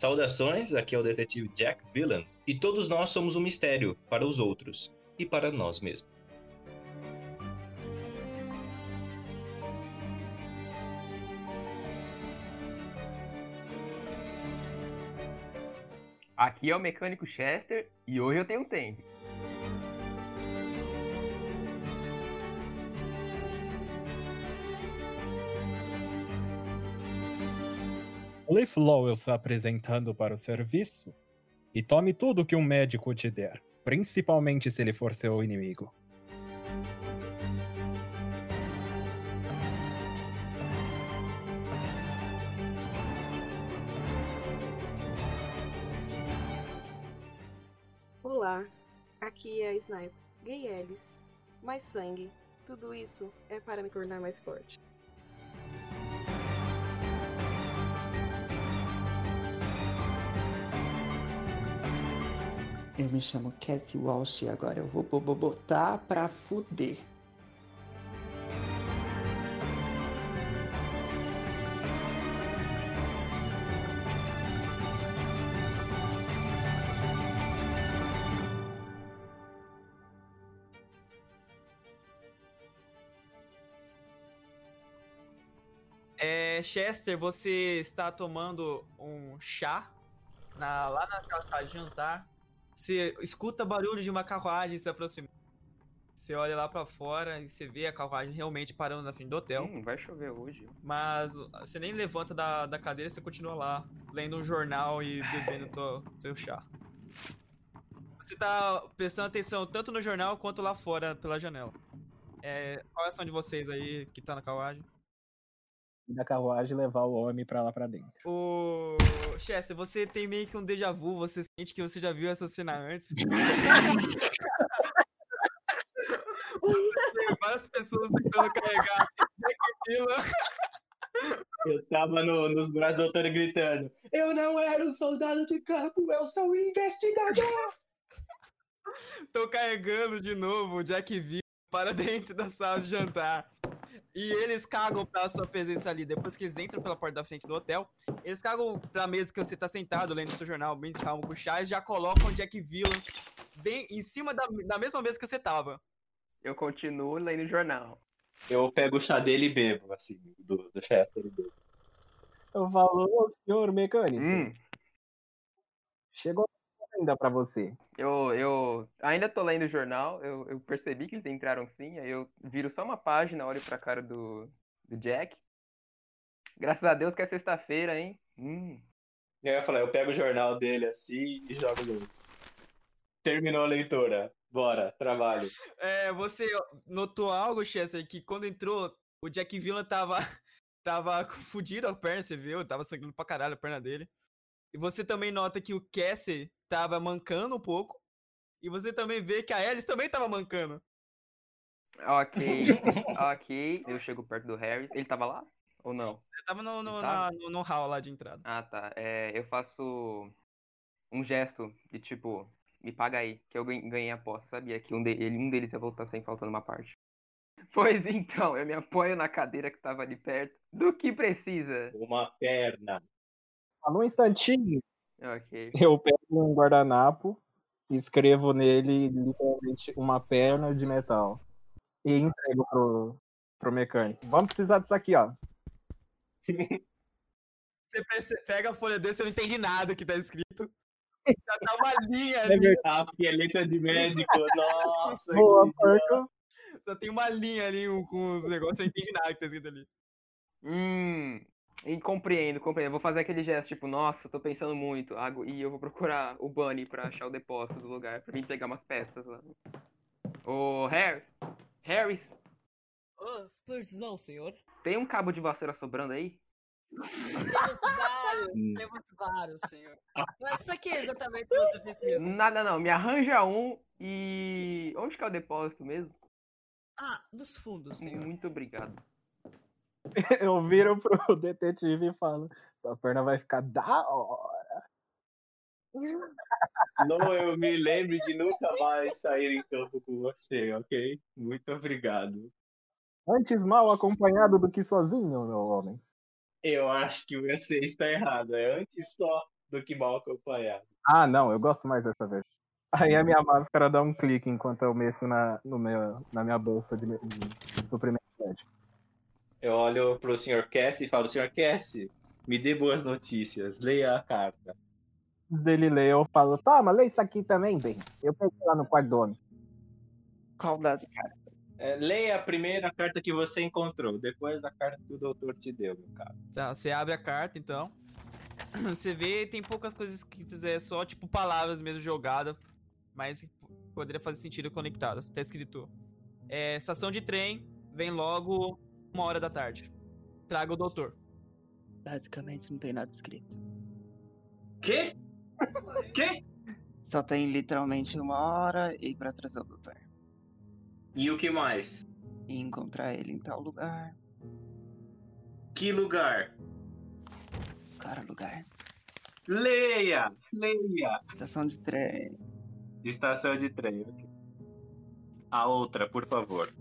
Saudações, aqui é o detetive Jack Villan, e todos nós somos um mistério para os outros e para nós mesmos. Aqui é o mecânico Chester e hoje eu tenho tempo. Leaf Lowell se apresentando para o serviço. E tome tudo que um médico te der, principalmente se ele for seu inimigo. Olá, aqui é a Sniper. Gay Ellis. Mais sangue. Tudo isso é para me tornar mais forte. Eu me chamo Cassie Walsh e agora eu vou bo- bo- botar pra fuder. É, Chester, você está tomando um chá na- lá na sala de jantar. Você escuta barulho de uma carruagem se aproximando. Você olha lá pra fora e você vê a carruagem realmente parando na frente do hotel. Hum, vai chover hoje. Mas você nem levanta da, da cadeira, você continua lá, lendo um jornal e bebendo teu, teu chá. Você tá prestando atenção tanto no jornal quanto lá fora pela janela. É, qual é a ação de vocês aí que tá na carruagem? Da carruagem levar o homem pra lá pra dentro. O Chester, você tem meio que um déjà vu, você sente que você já viu essa cena antes. Você várias pessoas tentando carregar. Eu tava no- nos braços do doutor gritando: Eu não era um soldado de campo, eu sou um investigador! Estão carregando de novo o Jack V para dentro da sala de jantar. E eles cagam pela sua presença ali. Depois que eles entram pela porta da frente do hotel, eles cagam pra mesa que você tá sentado, lendo seu jornal, bem calmo com o chá, e já colocam o Jack Villan bem em cima da, da mesma mesa que você tava. Eu continuo lendo o jornal. Eu pego o chá dele e bebo, assim, do, do Chester e bebo. Eu falo, ô senhor mecânico, Hum, chegou ainda pra você. Eu, eu ainda tô lendo o jornal, eu, eu percebi que eles entraram sim, aí eu viro só uma página, olho pra cara do, do Jack. Graças a Deus que é sexta-feira, hein? Hum. Eu falei, eu pego o jornal dele assim e jogo no. Terminou a leitura. Bora, trabalho. É, você notou algo, Chester, que quando entrou, o Jack Villan tava, tava fudido a perna, você viu? Tava sangrando pra caralho a perna dele. E você também nota que o Cassie tava mancando um pouco. E você também vê que a Alice também tava mancando. Ok, ok. Eu chego perto do Harris. Ele tava lá? Ou não? Ele tava no, no, na- no, no hall lá de entrada. Ah, tá. É, eu faço um gesto de tipo, me paga aí, que eu gan- ganhei a aposta. Sabia que um, de- ele, um deles ia voltar sem faltando uma parte. Pois então, eu me apoio na cadeira que tava ali perto. Do que precisa? Uma perna. Fala um instantinho, Ok. eu pego um guardanapo, escrevo nele literalmente uma perna de metal. E entrego pro, pro mecânico. Vamos precisar disso aqui, ó. Você pega a folha dele, você não entende nada que tá escrito. Já tá uma linha ali. Ah, porque é letra de médico. Nossa, Boa, porco. Só tem uma linha ali com os negócios, você não entende nada que tá escrito ali. Hum. E compreendo, compreendo. Eu vou fazer aquele gesto, tipo, nossa, tô pensando muito. E eu vou procurar o Bunny pra achar o depósito do lugar, pra vir pegar umas peças lá. Ô, Harry. Harris, Oh, pois não, senhor. tem um cabo de vassoura sobrando aí? Temos vários, Hum. temos vários, senhor. Mas pra que exatamente você precisa? Nada não, me arranja um e. Onde que é o depósito mesmo? Ah, dos fundos, senhor. Muito obrigado. Eu viro pro detetive e falo, sua perna vai ficar da hora. Não, eu me lembro de nunca mais sair em campo com você, ok? Muito obrigado. Antes mal acompanhado do que sozinho, meu homem. Eu acho que você está errado. É antes só do que mal acompanhado. Ah, não, eu gosto mais dessa vez. Aí a minha máscara dá um clique enquanto eu mexo na, no meu, na minha bolsa de, de suprimento médico. Eu olho pro Sr. Cassie e falo, Sr. Cassie, me dê boas notícias, leia a carta. Dele ler, eu falo, toma, lê isso aqui também, bem. Eu peguei lá no quarto do homem. Qual das caras? É, leia a primeira carta que você encontrou, depois a carta que o doutor te deu, meu cara. Tá, você abre a carta, então. Você vê, tem poucas coisas escritas, é só tipo palavras mesmo jogadas, mas poderia fazer sentido conectadas. Tá escrito: é, estação de trem, vem logo uma hora da tarde. Traga o doutor. Basicamente não tem nada escrito. Quê? Quê? Só tem literalmente uma hora e pra trazer o doutor. E o que mais? E encontrar ele em tal lugar. Que lugar? Cara, lugar. Leia! Leia! Estação de trem. Estação de trem. ok. A outra, por favor.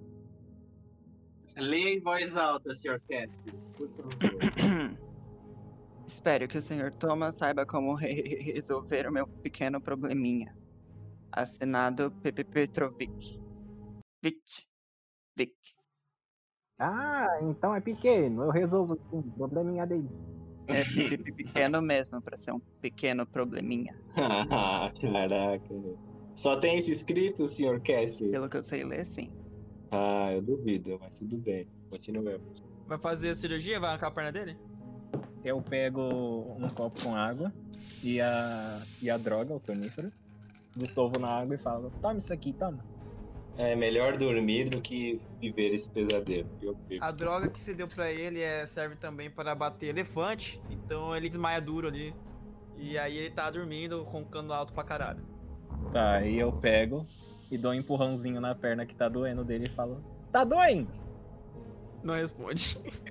Leia em voz alta, Sr. Cassie, por favor. Espero que o Sr. Thomas saiba como re- resolver o meu pequeno probleminha. Assinado Pepe Petrovic. Vic. Vic. Ah, então é pequeno, eu resolvo sim, probleminha dele. É pe- pe- pequeno mesmo, pra ser um pequeno probleminha. Ah, Caraca. Só tem isso escrito, Sr. Cassie? Pelo que eu sei ler, sim. Ah, eu duvido, mas tudo bem. Continuemos. Vai fazer a cirurgia? Vai arrancar a perna dele? Eu pego um copo com água e a, e a droga, o sonífero, dissolvo na água e falo, toma isso aqui, toma. É melhor dormir do que viver esse pesadelo. A droga que você deu pra ele é, serve também para bater elefante, então ele desmaia duro ali. E aí ele tá dormindo, roncando alto pra caralho. Tá, aí eu pego e dou um empurrãozinho na perna que tá doendo dele e falo, tá doendo? Não responde.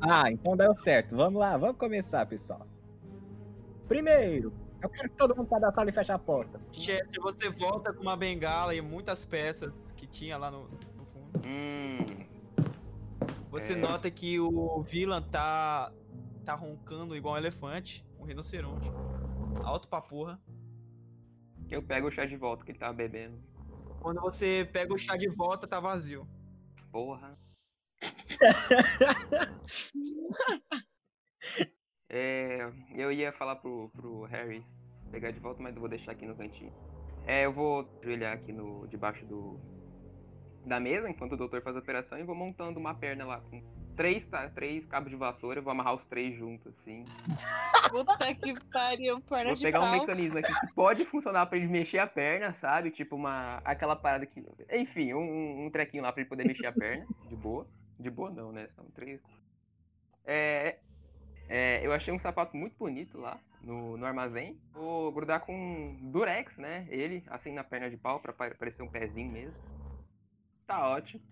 Ah, então deu certo. Vamos lá, vamos começar, pessoal. Primeiro, eu quero que todo mundo saia da sala e feche a porta. Chester, você volta com uma bengala e muitas peças que tinha lá no, no fundo. Hum, Você É. nota que o Villan tá, tá roncando igual um elefante, um rinoceronte. Alto pra porra. Eu pego o chá de volta que ele tava bebendo. Quando você pega o chá de volta, tá vazio. Porra. É, eu ia falar pro, pro Harry pegar de volta, mas eu vou deixar aqui no cantinho. É, eu vou ajoelhar aqui no, debaixo do, da mesa enquanto o doutor faz a operação e vou montando uma perna lá com três, tá, três cabos de vassoura. Eu vou amarrar os três juntos, assim. Puta que pariu, perna Vou de pegar um mecanismo aqui que pode funcionar pra ele mexer a perna, sabe? Tipo uma. aquela parada que. Enfim, um, um trequinho lá pra ele poder mexer a perna, de boa. De boa não, né? São três. É. é, eu achei um sapato muito bonito lá no, no armazém. Vou grudar com durex, né? Ele, assim na perna de pau, pra pa- parecer um pezinho mesmo. Tá ótimo.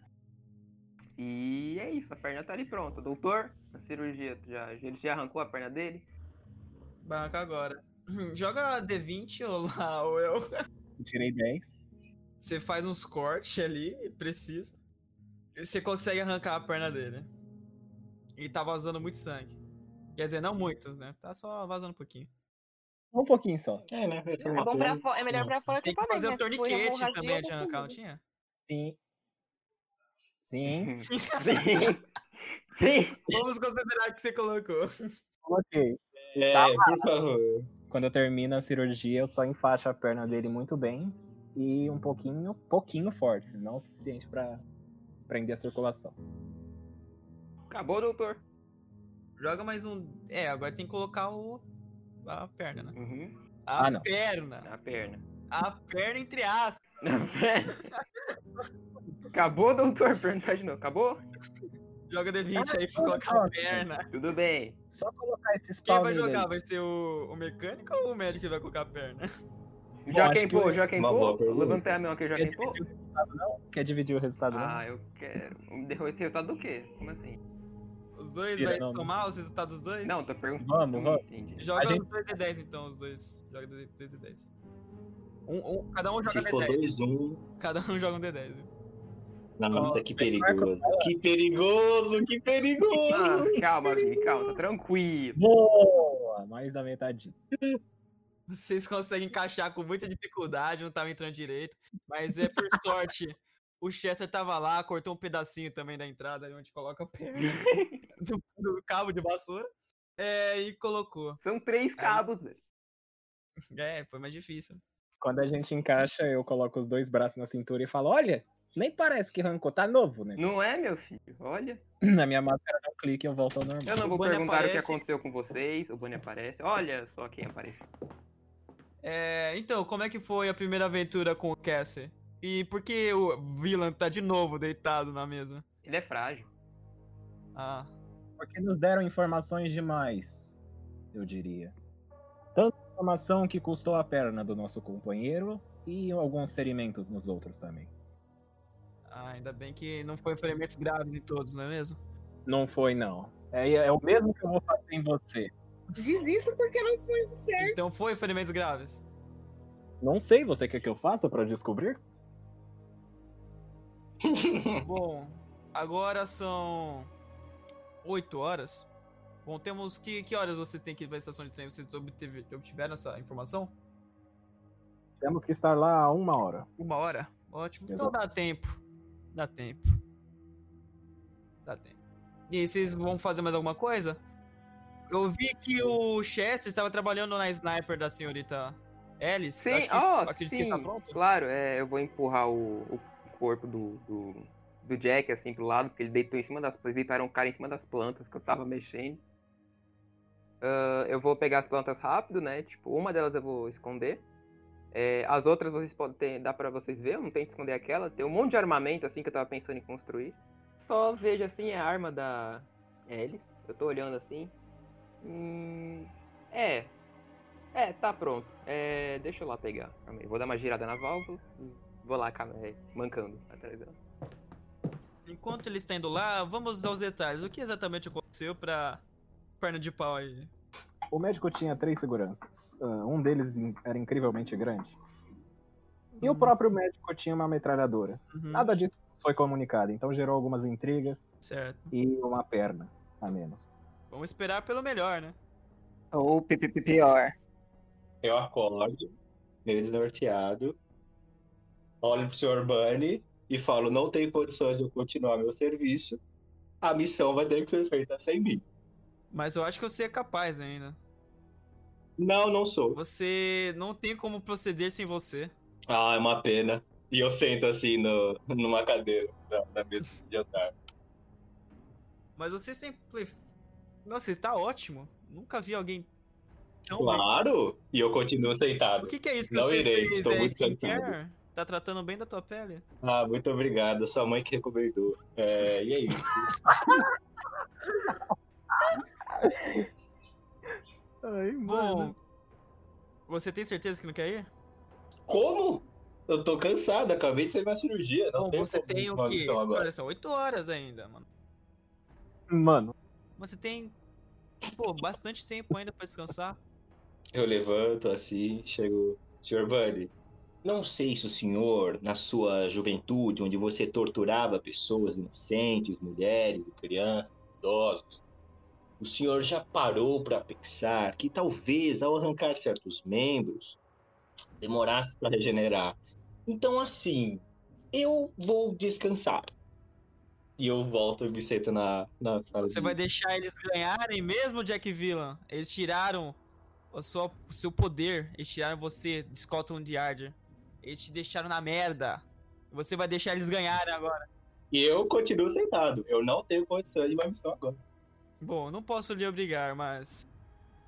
E é isso, a perna tá ali pronta. Doutor, a cirurgia, já, ele já arrancou a perna dele? Banca agora. Joga D20 ou lá, ou eu. Eu tirei 10. Você faz uns cortes ali, preciso. E você consegue arrancar a perna dele. E tá vazando muito sangue. Quer dizer, não muito, né? Tá só vazando um pouquinho. Um pouquinho só. É, né? É, bom pra é melhor pra fora Tem que que pra fazer dentro, um né? Se for torniquete também é de arrancar, não tinha? Sim. Sim, Sim. Sim. Vamos considerar que você colocou. coloquei. É, Tá. por favor. Quando eu termino a cirurgia, eu só enfaixo a perna dele muito bem e um pouquinho, pouquinho forte, não o suficiente pra prender a circulação. Acabou, doutor. Joga mais um. É, agora tem que colocar o. A perna, né? Uhum. A Ah, não. perna. A perna. A perna entre aspas. Acabou, doutor? Perguntar de novo. Acabou? Joga D20 aí pra colocar a perna. Tudo bem. Só colocar esses Quem pau vai jogar? aí. Vai ser o, o mecânico ou o médico que vai colocar a perna? Já acho quem que pô, eu- já quem pergunta. Levantei a mão aqui, já quem não? Quer dividir o resultado, não? Ah, eu quero. Esse resultado do quê? Como assim? Os dois Tira, vai não, somar os resultados dos dois? Não, tô perguntando. Vamos, não vamos. Entendi. Joga A gente- os 2 e 10 então, os dois. Joga 2 e 10. Um, um, cada um joga Se for D10. 2, 1, Cada um joga um D10. Nossa, que Você perigoso. Que perigoso, que perigoso. Ah, calma, Vini, calma, tá tranquilo. Boa! Mais da metade. Vocês conseguem encaixar com muita dificuldade, não tava entrando direito. Mas é por sorte. O Chester tava lá, cortou um pedacinho também da entrada, onde coloca a perna do, do cabo de vassoura. É, e colocou. São três cabos, velho. É, foi mais difícil. Quando a gente encaixa, eu coloco os dois braços na cintura e falo: Olha, nem parece que arrancou, tá novo, né? Não é, meu filho? Olha. Na minha máscara não clica e eu volto ao normal. Eu não O vou Bunny perguntar o que aparece. aconteceu com vocês. O Bunny aparece. Olha só quem apareceu. É, então, como é que foi a primeira aventura com o Cassie? E por que o Villan tá de novo deitado na mesa? Ele é frágil. Ah, Porque nos deram informações demais, eu diria. Tanta informação que custou a perna do nosso companheiro e alguns ferimentos nos outros também. Ah, ainda bem que não foi ferimentos graves em todos, não é mesmo? Não foi, não. É, é o mesmo que eu vou fazer em você. Diz isso porque não foi certo. Então foi ferimentos graves. Não sei, você quer que eu faça pra descobrir? Bom, agora são 8 horas. Bom, temos que que horas vocês têm que ir pra estação de trem? Vocês obteve- obtiveram essa informação? Temos que estar lá a uma hora. Uma hora? Ótimo. Então Exato. dá tempo. Dá tempo. Dá tempo. E aí, vocês vão fazer mais alguma coisa? Eu vi que o Chester estava trabalhando na sniper da senhorita Alice. Sim, Acho que, ó, acredito sim, que está pronto. claro, é, eu vou empurrar o, o corpo do, do, do Jack assim pro lado, porque ele deitou em cima das plantas, deitaram o cara em cima das plantas que eu tava mexendo. Ah, eu vou pegar as plantas rápido, né? Tipo, uma delas eu vou esconder. É, as outras vocês podem ter, dá pra vocês ver, eu não tento esconder aquela. Tem um monte de armamento assim que eu tava pensando em construir. Só vejo assim a arma da Alice. Eu tô olhando assim. Hum, é, é, tá pronto. É, deixa eu lá pegar. Calma aí. Vou dar uma girada na válvula. Vou lá, calma, é, mancando atrás dela. Enquanto ele está indo lá, vamos aos detalhes. O que exatamente aconteceu pra perna de pau aí? O médico tinha três seguranças. Ah, um deles in- era incrivelmente grande. E o próprio médico tinha uma metralhadora. Uhum, Nada disso foi comunicado, então gerou algumas intrigas Certo. e uma perna a menos. Vamos esperar pelo melhor, né? Ou pi- pi- pi- pior. Eu acordo, meio desnorteado, olho pro Sr. Bunny e falo: não tenho condições de eu continuar meu serviço. A missão vai ter que ser feita sem mim. Mas eu acho que você é capaz ainda. Não, não sou. Você não tem como proceder sem você. Ah, é uma pena. E eu sento assim no, numa cadeira da, da mesa de jantar. Mas você sempre. Nossa, está ótimo. Nunca vi alguém tão bem. Claro! E eu continuo sentado. O que, que é isso que Não você irei, fez? estou é muito cansado. Tá tratando bem da tua pele? Ah, muito obrigado. Sua mãe que recomendou. É, e aí? Ai, Bom, você tem certeza que não quer ir? Como? Eu tô cansado, acabei de sair da cirurgia. Não Bom, tenho você tem o quê? agora. Olha só, 8 horas ainda, mano. Mano, Você tem, pô, bastante tempo ainda pra descansar. Eu levanto assim, chego. Sr. Bunny, não sei se o senhor, na sua juventude, onde você torturava pessoas inocentes, mulheres crianças, idosos, o senhor já parou para pensar que talvez ao arrancar certos membros demorasse para regenerar. Então, assim, eu vou descansar. E eu volto e me sento na, na sala Você de- vai deixar eles ganharem mesmo, Jack Villan? Eles tiraram a sua, o seu poder. Eles tiraram você de Scotland Yard. Eles te deixaram na merda. Você vai deixar eles ganharem agora. E eu continuo sentado. Eu não tenho condição de uma missão agora. Bom, não posso lhe obrigar, mas.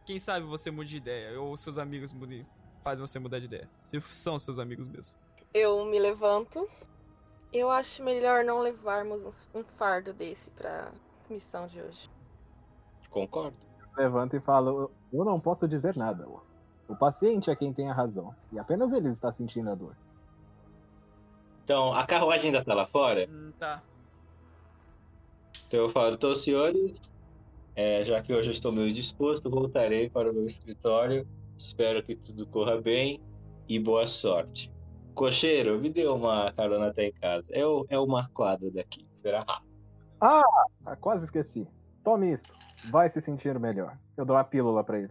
Quem sabe você mude de ideia. Ou seus amigos mudem, fazem você mudar de ideia. Se são seus amigos mesmo. Eu me levanto. Eu acho melhor não levarmos um fardo desse pra missão de hoje. Concordo. levanto e falo: Eu não posso dizer nada. O paciente é quem tem a razão. E apenas ele está sentindo a dor. Então, a carruagem ainda tá lá fora. Hum, tá. Então eu falo, então, senhores, é, já que hoje eu estou meio disposto, voltarei para o meu escritório. Espero que tudo corra bem e boa sorte. Cocheiro, me dê uma carona até em casa. É, o- é uma quadra daqui. Será rápido. Ah, quase esqueci. Tome isso. Vai se sentir melhor. Eu dou uma pílula pra ele.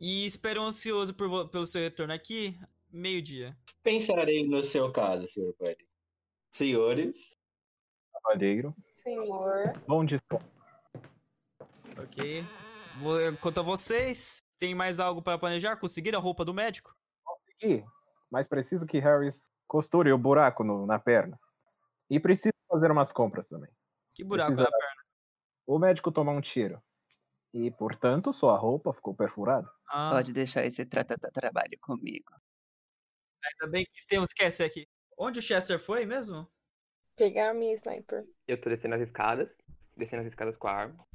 E espero ansioso por pelo seu retorno aqui, meio-dia. Pensarei no seu caso, senhor Buddy. Senhores, Cavalheiro. Senhor. Bom descanso. Ok. Vou- Quanto a vocês, tem mais algo para planejar? Conseguiram a roupa do médico? Consegui. Mas preciso que Harris costure o buraco no- na perna. E preciso fazer umas compras também. Que buraco Precisa- na perna. O médico tomou um tiro. E, portanto, sua roupa ficou perfurada. Ah, Pode deixar esse tra tra- tra- trabalho comigo. ainda bem que temos que esse aqui. Onde o Chester foi mesmo? Pegar a minha sniper. Eu tô descendo as escadas, descendo as escadas com a arma.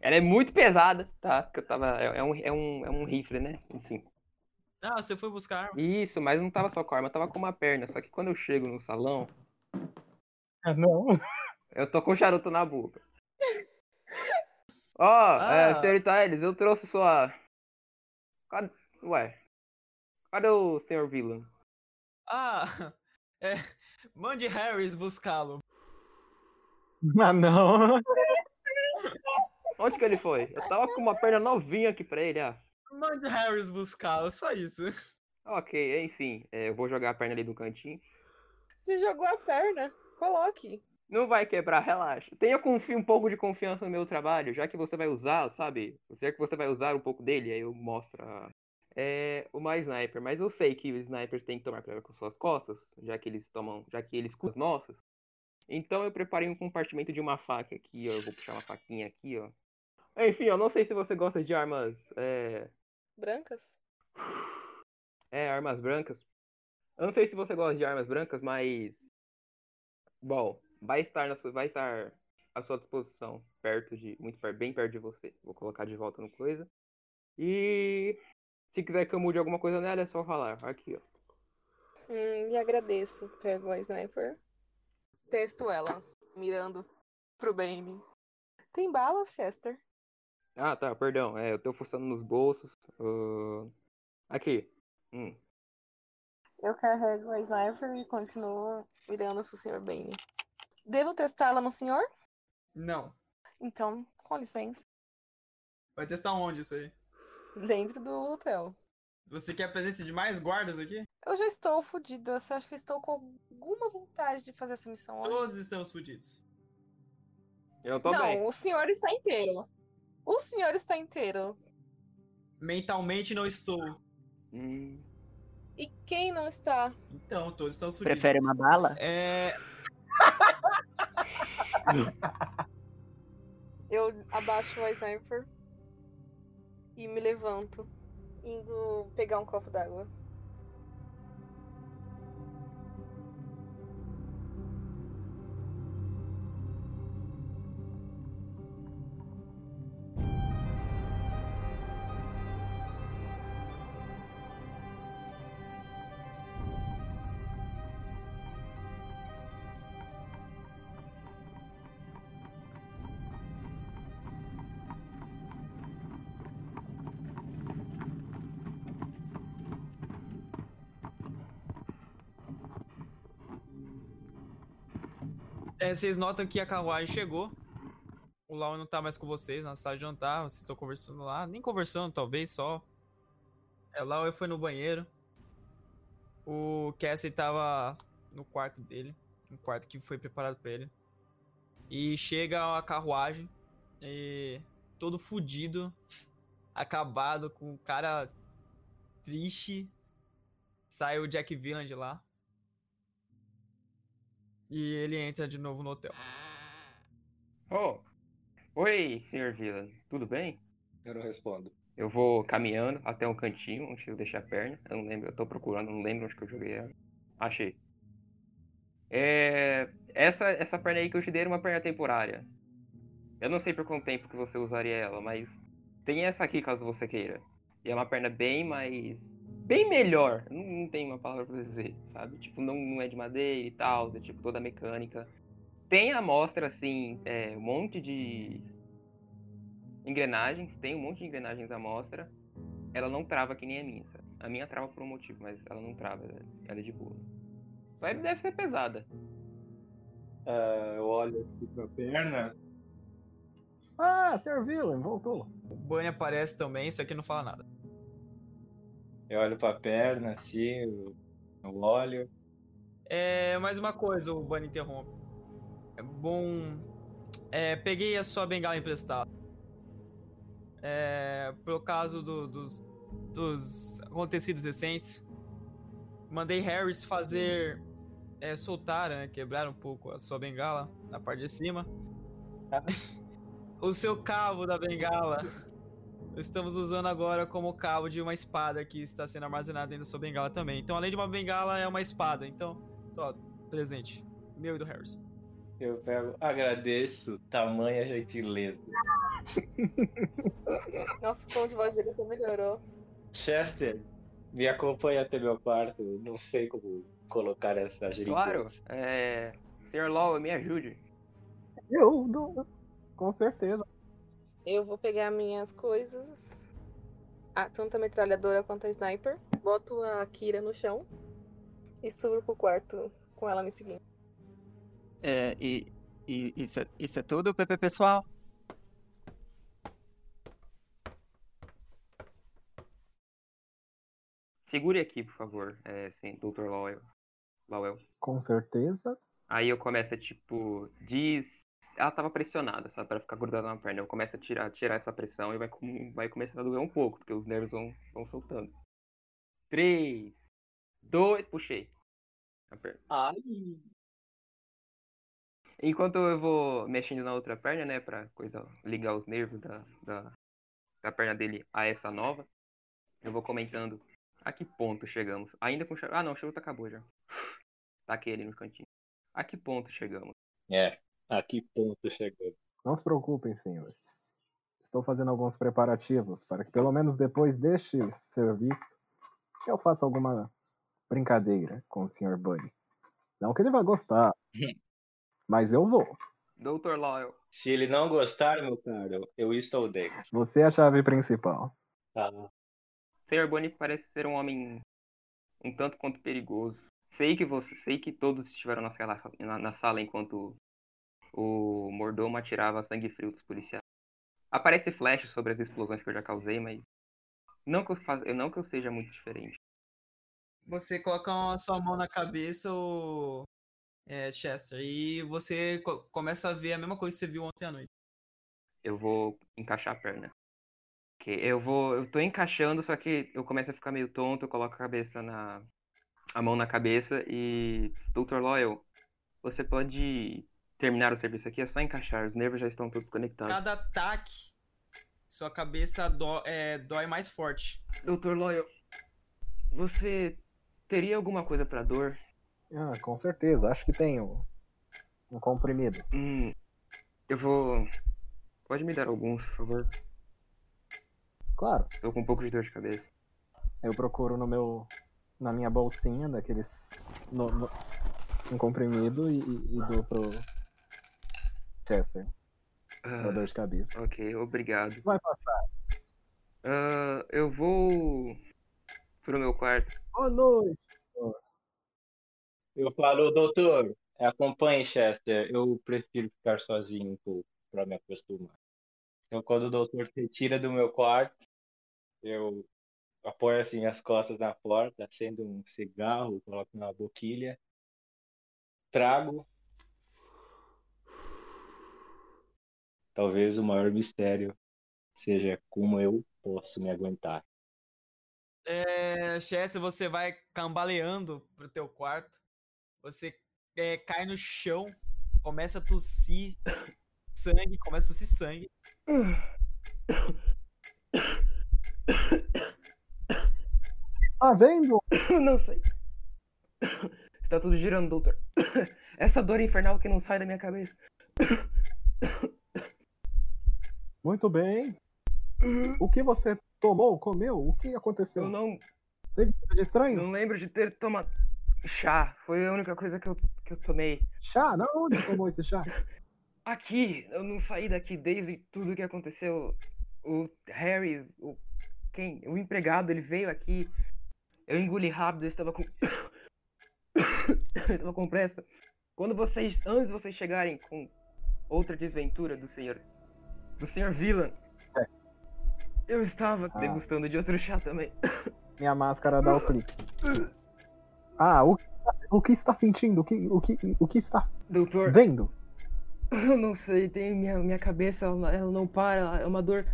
Ela é muito pesada, tá? Porque eu tava. É, é um, é, um, é um rifle, né? Enfim. Ah, você foi buscar arma. Isso, mas não tava só com a arma, tava com uma perna. Só que quando eu chego no salão, Não. eu tô com o charuto na boca. Ó, Ah. é, senhorita Ellis, eu trouxe sua. Cadê... Ué. Cadê o senhor Villan? Ah, é. Mande Harris buscá-lo. Ah, não. Onde que ele foi? Eu tava com uma perna novinha aqui pra ele, ah. Mande Harris buscá-lo, só isso. Ok, enfim, é, eu vou jogar a perna ali no cantinho. Você jogou a perna. Coloque. Não vai quebrar, relaxa. Tenha um pouco de confiança no meu trabalho, já que você vai usar, sabe? Já que você vai usar um pouco dele, aí eu mostro a- é, uma sniper. Mas eu sei que os snipers têm que tomar cuidado com suas costas, já que eles tomam, já que eles com as nossas. Então eu preparei um compartimento de uma faca aqui, ó. Eu vou puxar uma faquinha aqui, ó. Enfim, eu não sei se você gosta de armas, é, Brancas? é, armas brancas. Eu não sei se você gosta de armas brancas, mas. Bom, vai estar, na sua, vai estar à sua disposição, perto de. Muito perto, bem perto de você. Vou colocar de volta no coisa. E. Se quiser que eu mude alguma coisa nela, é só falar. Aqui, ó. Hum, e agradeço. Pego a sniper. Testo ela, mirando pro Bane. Tem balas, Chester? Ah, tá, perdão. É, eu tô fuçando nos bolsos. ahn, Aqui. Hum. Eu carrego a sniper e continuo mirando pro Sr. Bane. Devo testá-la no senhor? Não. Então, com licença. Vai testar onde isso aí? Dentro do hotel. Você quer a presença de mais guardas aqui? Eu já estou fodida. Você acha que eu estou com alguma vontade de fazer essa missão hoje? Todos estamos fodidos. Eu tô Não, bem. o senhor está inteiro. O senhor está inteiro. Mentalmente não estou. Hum. E quem não está? Então, todos estamos fodidos. Prefere uma bala? É. Eu abaixo a sniper e me levanto, indo pegar um copo d'água. É, vocês notam que a carruagem chegou. O Lau não tá mais com vocês na sala de jantar. Vocês estão conversando lá. Nem conversando, talvez, só. É, o Lau foi no banheiro. O Cassie tava no quarto dele. Um quarto que foi preparado pra ele. E chega a carruagem. E todo fudido. Acabado, com cara triste. Sai o Jack Villan de lá. E ele entra de novo no hotel. Oh. Oi, senhor Villan. Tudo bem? eu não respondo. Eu vou caminhando até um cantinho onde eu deixei a perna. Eu não lembro, eu tô procurando, não lembro onde que eu joguei ela. Achei. É... Essa, essa perna aí que eu te dei era uma perna temporária. Eu não sei por quanto tempo que você usaria ela, mas tem essa aqui caso você queira. E é uma perna bem mais. Bem melhor. Não, não tem uma palavra pra dizer, sabe? Tipo, não, não é de madeira e tal, é tipo toda mecânica. Tem a amostra, assim, é, um monte de engrenagens, tem um monte de engrenagens à mostra. Ela não trava que nem a minha, sabe? A minha trava por um motivo, mas ela não trava, ela é de boa. Só ele deve ser pesada. Ah, eu olho assim pra perna. Ah, Sr. Villain, voltou. O Bunny aparece também, só que não fala nada. Eu olho pra perna, assim, eu, eu olho. É, mais uma coisa, o Bunny interrompe. É bom. É, peguei a sua bengala emprestada. É, pro caso do- dos, dos acontecidos recentes. Mandei Harris fazer. É, soltar, né, quebrar um pouco a sua bengala na parte de cima. o seu cabo da bengala. Estamos usando agora como cabo de uma espada que está sendo armazenada dentro da sua bengala também. Então, além de uma bengala, é uma espada. Então, Ó, presente. Meu e do Harris. Eu pego, agradeço, tamanha gentileza. Nossa, o tom de voz dele até melhorou. Chester, me acompanha até meu quarto. Não sei como colocar essa geringonça. Claro, é. Sr. Law, me ajude. Eu. Com certeza. Eu vou pegar minhas coisas. Ah, tanto a metralhadora quanto a sniper. Boto a Kira no chão. E subo pro quarto com ela me seguindo. É, e, e isso, é- isso é tudo, PP pessoal? Segure aqui, por favor. É, sim, Dr. Lowell. Lowell. Com certeza. Aí eu começo a, tipo, diz. Ela tava pressionada, sabe? Pra ficar grudada na perna. Eu começo a tirar, tirar essa pressão e vai, vai começar a doer um pouco, porque os nervos vão, vão soltando. Três, dois, puxei. A perna. Ai, Enquanto eu vou mexendo na outra perna, né, pra coisa, ligar os nervos da, da, da perna dele a essa nova, eu vou comentando a que ponto chegamos. Ainda com o charuto. Ah, não, o charuto acabou já. Taquei ele no cantinho. A que ponto chegamos? é. A que ponto chegou? Não se preocupem, senhores. Estou fazendo alguns preparativos para que, pelo menos depois deste serviço, eu faça alguma brincadeira com o Sr. Bunny. Não que ele vai gostar, mas eu vou. Dr. Lowell. Se ele não gostar, meu caro, eu estou dentro. Você é a chave principal. Tá. Sr. Bunny parece ser um homem um tanto quanto perigoso. Sei que você, sei que todos estiveram na sala, na, na sala enquanto o mordomo atirava sangue frio dos policiais. Aparece flash sobre as explosões que eu já causei, mas não que eu, faz, não que eu seja muito diferente. Você coloca a sua mão na cabeça, o é, Chester, e você co- começa a ver a mesma coisa que você viu ontem à noite. Eu vou encaixar a perna. Que eu vou, eu tô encaixando, só que eu começo a ficar meio tonto, eu coloco a cabeça na a mão na cabeça e Dr. Loyal, você pode terminar o serviço aqui, é só encaixar, os nervos já estão todos conectados. Cada ataque, sua cabeça dó- é, dói mais forte. Dr. Loyal, você teria alguma coisa pra dor? Ah, com certeza. Acho que tenho um comprimido. Hum, eu vou. Pode me dar alguns, por favor? Claro. Tô com um pouco de dor de cabeça. Eu procuro no meu. na minha bolsinha daqueles. No, no- um comprimido e, e- e dou pro. Chester. Pra Ah, dor de cabeça. ok, obrigado. Vai passar. Ah, eu vou pro meu quarto. Boa noite. Eu falo, doutor, acompanhe Chester. Eu prefiro ficar sozinho um pouco para me acostumar. Então, quando o doutor se tira do meu quarto, eu apoio assim as costas na porta, acendo um cigarro, coloco na boquilha, trago. Talvez o maior mistério seja como eu posso me aguentar. É, Chester, você vai cambaleando pro teu quarto. Você é, cai no chão, começa a tossir sangue, começa a tossir sangue. Tá vendo? Não sei. Está tudo girando, doutor. Essa dor infernal que não sai da minha cabeça. Muito bem. O que você tomou, comeu? O que aconteceu? Eu não, Fez de estranho? não lembro de ter tomado chá. Foi a única coisa que eu, que eu tomei. Chá? Na onde tomou esse chá? Aqui, eu não saí daqui desde tudo que aconteceu. O Harris, o quem? O empregado, ele veio aqui. Eu engoli rápido, eu estava com eu tava com pressa. Quando vocês, antes de vocês chegarem com outra desventura do senhor, do senhor Villan, eu estava Ah. degustando de outro chá também. Minha máscara dá o clique. Ah, o, o que está sentindo? O que, o que, o que está Doutor, vendo? eu não sei, tem minha, minha cabeça, ela, ela não para, é uma dor,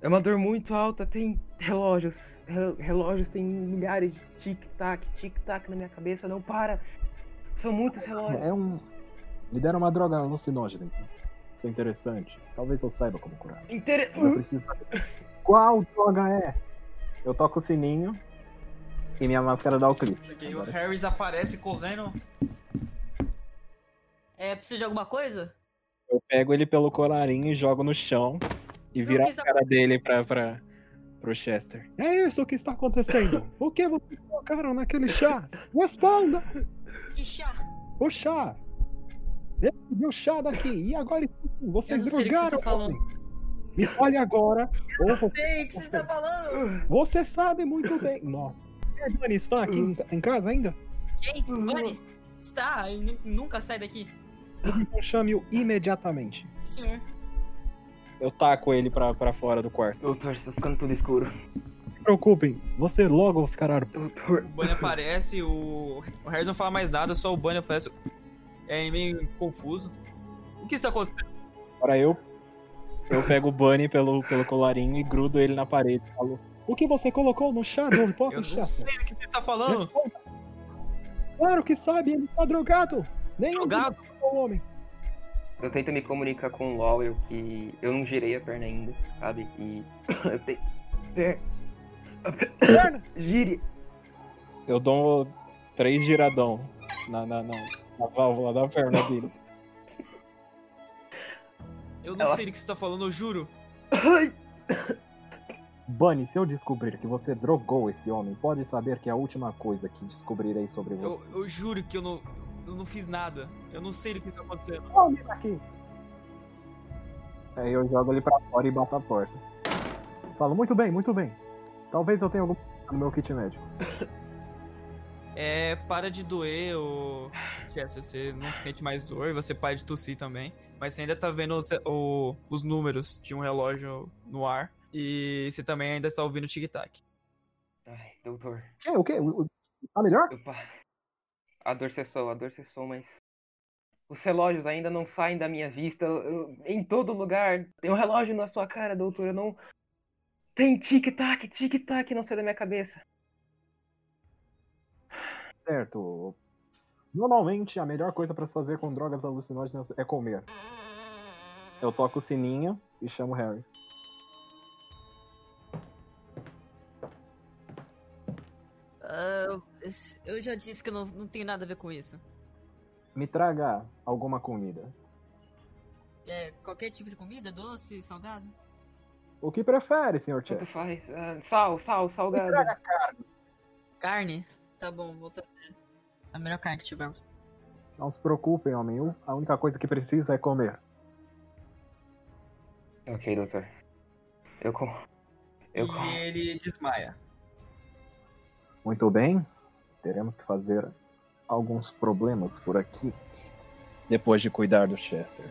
é uma dor muito alta, tem relógios, re- relógios, tem milhares de tic-tac, tic-tac na minha cabeça, não para. São muitos relógios. É um. Me deram uma droga alucinógena. Isso é interessante. Talvez eu saiba como curar. Inter... Eu preciso saber qual droga é. Eu toco o sininho e minha máscara dá o clique. E o Agora- Harris aparece correndo. É, precisa de alguma coisa? Eu pego ele pelo colarinho e jogo no chão e viro a cara dele pra, pra, pro Chester. É isso que está acontecendo. O que vocês colocaram naquele chá? Responda! Que chá? O chá! Eu o chá daqui e agora vocês Eu o que você drogaram. Me fale agora, ou você, Sei o que você tá falando. você sabe muito bem. Nossa. E Dani está aqui em, em casa ainda? Quem? Bunny? Está, ele nu- nunca sai daqui. Então chame-o imediatamente. Senhor. Eu taco ele pra, pra fora do quarto. Doutor, está ficando tudo escuro. Não se preocupem, você logo ficará Doutor, O Bunny aparece, o, o Harris não fala mais nada, só o Bunny aparece. É meio confuso. O que está acontecendo? Agora eu, eu pego o Bunny pelo, pelo colarinho e grudo ele na parede falo: O que você colocou no chá do pó Eu chá? não sei o que você está falando. Responda. Claro que sabe, ele está drogado. Nem Drogado? o homem. eu tento me comunicar com o Lawyer que eu não girei a perna ainda, sabe? E eu tenho. Per... Perna. Gire. Eu dou três giradão na, na, na, na válvula da perna dele. Eu não Ela- sei do que você está falando, eu juro. Ai! Bunny, se eu descobrir que você drogou esse homem, pode saber que é a última coisa que descobrirei sobre Eu, você. eu juro que eu não, eu não fiz nada. Eu não sei do que está acontecendo. Some daqui! Aí eu jogo ele pra fora e bato a porta. Falo, muito bem, muito bem. Talvez eu tenha algum no meu kit médico. É, para de doer, o Chester, você não sente mais dor, você para de tossir também. Mas você ainda tá vendo os, o- os números de um relógio no ar. E você também ainda tá ouvindo o tic-tac. Ai, doutor. Que? O quê? Tá melhor? Opa. A dor cessou, a dor cessou, mas. Os relógios ainda não saem da minha vista. eu- eu- em todo lugar. Tem um relógio na sua cara, doutor. Eu não. Tem tic-tac, tic-tac, não sai da minha cabeça. Certo. Normalmente, a melhor coisa pra se fazer com drogas alucinógenas é comer. Eu toco o sininho e chamo o Harris. Ah, eu já disse que eu não, não tenho nada a ver com isso. Me traga alguma comida. É, qualquer tipo de comida, doce, salgado. O que prefere, Chester? faz. Ah, sal, sal, salgado. Carne? Tá bom, vou trazer. A melhor carne que tivermos. Não se preocupem, homem. A única coisa que precisa é comer. Ok, doutor. Eu com. Eu com. E ele desmaia. Muito bem. Teremos que fazer alguns problemas por aqui. Depois de cuidar do Chester.